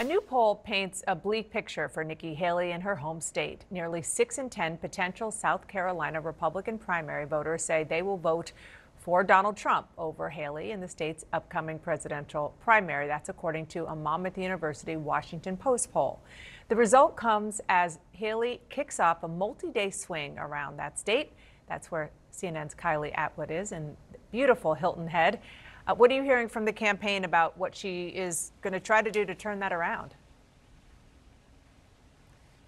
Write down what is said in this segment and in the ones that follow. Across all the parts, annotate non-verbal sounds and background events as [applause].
A new poll paints a bleak picture for Nikki Haley in her home state. Nearly 6 in 10 potential South Carolina Republican primary voters say they will vote for Donald Trump over Haley in the state's upcoming presidential primary. That's according to a Monmouth University Washington Post poll. The result comes as Haley kicks off a multi day swing around that state. That's where CNN's Kylie Atwood is in beautiful Hilton Head. Uh, what are you hearing from the campaign about what she is going to try to do to turn that around?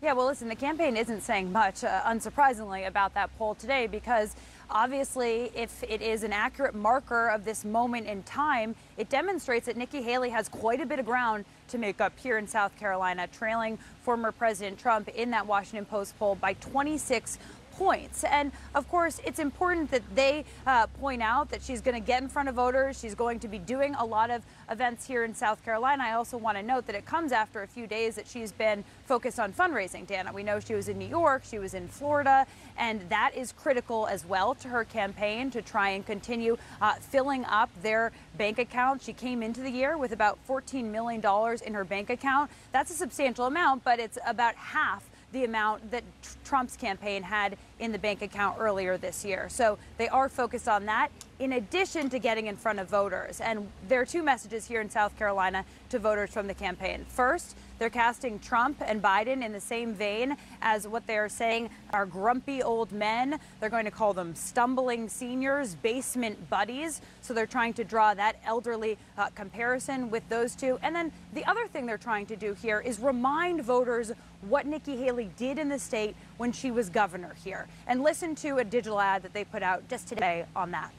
Yeah, well, listen, the campaign isn't saying much, uh, unsurprisingly, about that poll today because obviously, if it is an accurate marker of this moment in time, it demonstrates that Nikki Haley has quite a bit of ground to make up here in South Carolina, trailing former President Trump in that Washington Post poll by 26 points. And of course, it's important that they uh, point out that she's going to get in front of voters. She's going to be doing a lot of events here in South Carolina. I also want to note that it comes after a few days that she's been focused on fundraising, Dana. We know she was in New York, she was in Florida, and that is critical as well to her campaign to try and continue uh, filling up their bank account. She came into the year with about $14 million in her bank account. That's a substantial amount, but it's about half the amount that Trump's campaign had in the bank account earlier this year. So they are focused on that in addition to getting in front of voters. And there are two messages here in South Carolina to voters from the campaign. First, they're casting Trump and Biden in the same vein as what they're saying are grumpy old men. They're going to call them stumbling seniors, basement buddies. So they're trying to draw that elderly uh, comparison with those two. And then the other thing they're trying to do here is remind voters what Nikki Haley did in the state when she was governor here. And listen to a digital ad that they put out just today on that.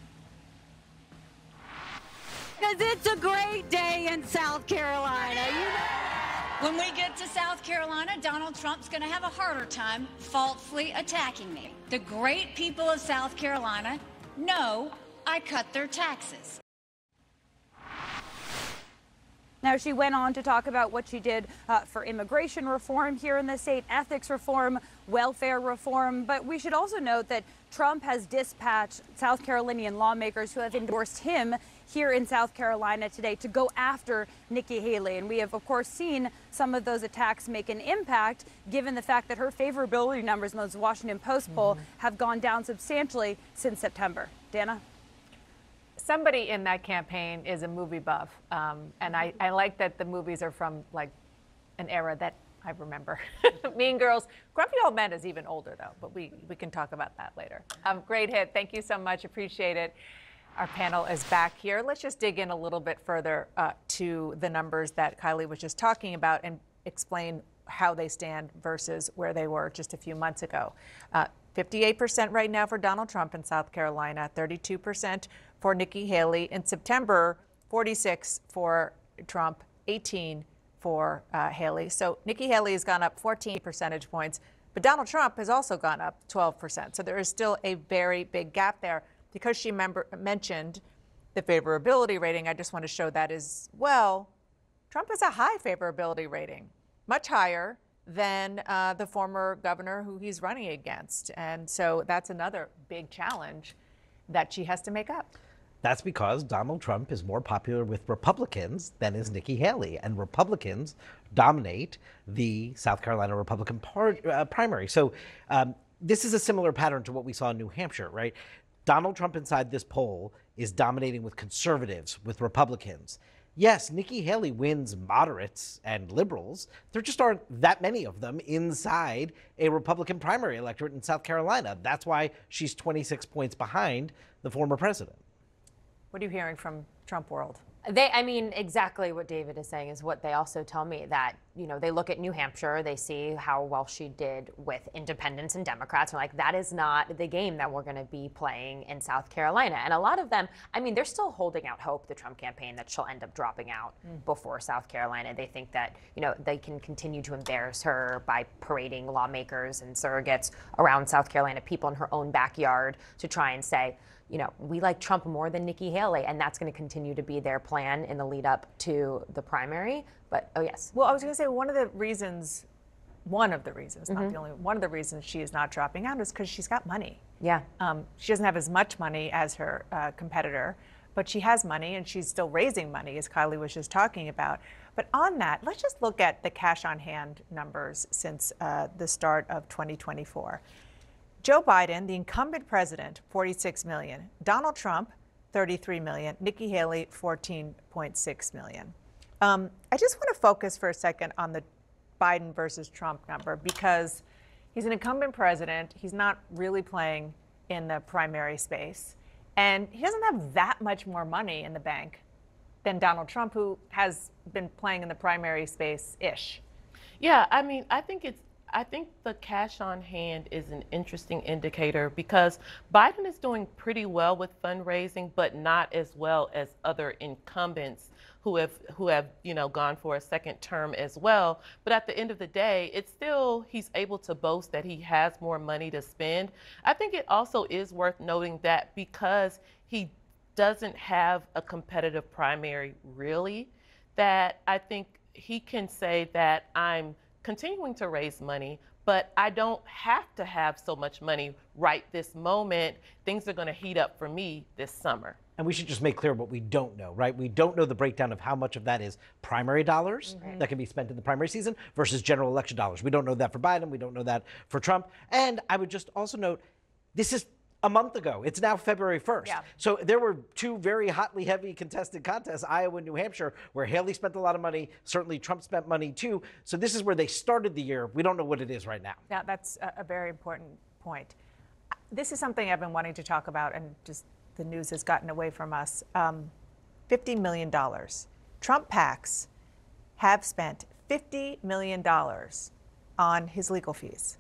Because it's a great day in South Carolina. You know? When we get to South Carolina, Donald Trump's going to have a harder time falsely attacking me. The great people of South Carolina know I cut their taxes. Now, she went on to talk about what she did uh, for immigration reform here in the state, ethics reform, welfare reform. But we should also note that Trump has dispatched South Carolinian lawmakers who have endorsed him here in South Carolina today to go after Nikki Haley. And we have, of course, seen some of those attacks make an impact given the fact that her favorability numbers in those Washington Post poll mm-hmm. have gone down substantially since September. Dana? somebody in that campaign is a movie buff, um, and I, I like that the movies are from like an era that I remember. [laughs] mean Girls. Grumpy Old Men is even older though, but we we can talk about that later. Um, great hit. Thank you so much. Appreciate it. Our panel is back here. Let's just dig in a little bit further uh, to the numbers that Kylie was just talking about and explain how they stand versus where they were just a few months ago. Uh, 58% right now for Donald Trump in South Carolina, 32% for Nikki Haley. In September, 46 for Trump, 18 for uh, Haley. So Nikki Haley has gone up 14 percentage points, but Donald Trump has also gone up 12%. So there is still a very big gap there. Because she member, mentioned the favorability rating, I just want to show that as well. Trump has a high favorability rating, much higher than uh, the former governor who he's running against. And so that's another big challenge that she has to make up. That's because Donald Trump is more popular with Republicans than is Nikki Haley, and Republicans dominate the South Carolina Republican par- uh, primary. So um, this is a similar pattern to what we saw in New Hampshire, right? Donald Trump inside this poll is dominating with conservatives, with Republicans. Yes, Nikki Haley wins moderates and liberals. There just aren't that many of them inside a Republican primary electorate in South Carolina. That's why she's 26 points behind the former president. What are you hearing from Trump world? They, I mean, exactly what David is saying is what they also tell me that, you know, they look at New Hampshire, they see how well she did with independents and Democrats, and like, that is not the game that we're going to be playing in South Carolina. And a lot of them, I mean, they're still holding out hope, the Trump campaign, that she'll end up dropping out mm. before South Carolina. They think that, you know, they can continue to embarrass her by parading lawmakers and surrogates around South Carolina, people in her own backyard to try and say, you know, we like Trump more than Nikki Haley, and that's going to continue to be their plan in the lead up to the primary. But oh yes. Well, I was going to say one of the reasons, one of the reasons, mm-hmm. not the only one of the reasons she is not dropping out is because she's got money. Yeah. Um, she doesn't have as much money as her uh, competitor, but she has money and she's still raising money, as Kylie was just talking about. But on that, let's just look at the cash on hand numbers since uh, the start of 2024. Joe Biden, the incumbent president, 46 million. Donald Trump, 33 million. Nikki Haley, 14.6 million. Um, I just want to focus for a second on the Biden versus Trump number because he's an incumbent president. He's not really playing in the primary space. And he doesn't have that much more money in the bank than Donald Trump, who has been playing in the primary space ish. Yeah, I mean, I think it's I think the cash on hand is an interesting indicator because Biden is doing pretty well with fundraising, but not as well as other incumbents who have who have you know gone for a second term as well. But at the end of the day, it's still he's able to boast that he has more money to spend. I think it also is worth noting that because he doesn't have a competitive primary really, that I think he can say that I'm continuing to raise money, but I don't have to have so much money right this moment. Things are going to heat up for me this summer. And we should just make clear what we don't know, right? We don't know the breakdown of how much of that is primary dollars mm-hmm. that can be spent in the primary season versus general election dollars. We don't know that for Biden. We don't know that for Trump. And I would just also note this is a month ago. It's now February 1st. Yeah. So there were two very hotly heavy contested contests, Iowa and New Hampshire, where Haley spent a lot of money. Certainly Trump spent money too. So this is where they started the year. We don't know what it is right now. Yeah, that's a, very important point. This is something I've been wanting to talk about, and just the news has gotten away from us. Um, $50 million. Trump PACs have spent $50 million on his legal fees.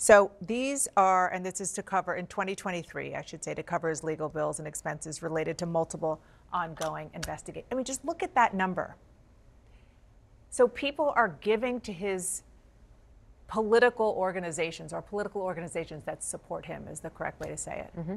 So these are, and this is to cover in 2023, I should say, to cover his legal bills and expenses related to multiple ongoing investigations. I mean, just look at that number. So people are giving to his political organizations or political organizations that support him is the correct way to say it. Mm-hmm.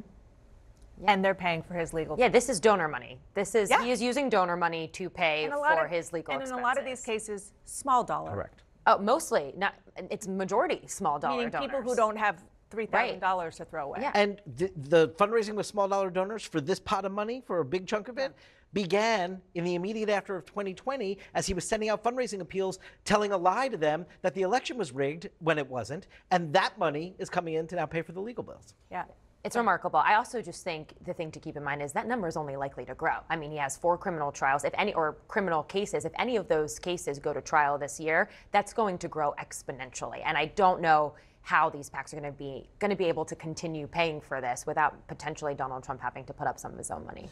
And they're paying for his legal Yeah, this is donor money. This is Yeah. he is using donor money to pay And a lot for of- his legal and expenses. in a lot of these cases, small dollar. Correct. Oh, mostly not. It's majority small dollar Meaning donors. people who don't have three thousand dollars to throw away. Yeah. And the, the fundraising with small dollar donors for this pot of money, for a big chunk of it, began in the immediate after of 2020 as he was sending out fundraising appeals, telling a lie to them that the election was rigged when it wasn't, and that money is coming in to now pay for the legal bills. Yeah. It's remarkable. I also just think the thing to keep in mind is that number is only likely to grow. I mean, he has four criminal trials, if any, or criminal cases. If any of those cases go to trial this year, that's going to grow exponentially. And I don't know how these PACs are going to be going to be able to continue paying for this without potentially Donald Trump having to put up some of his own money.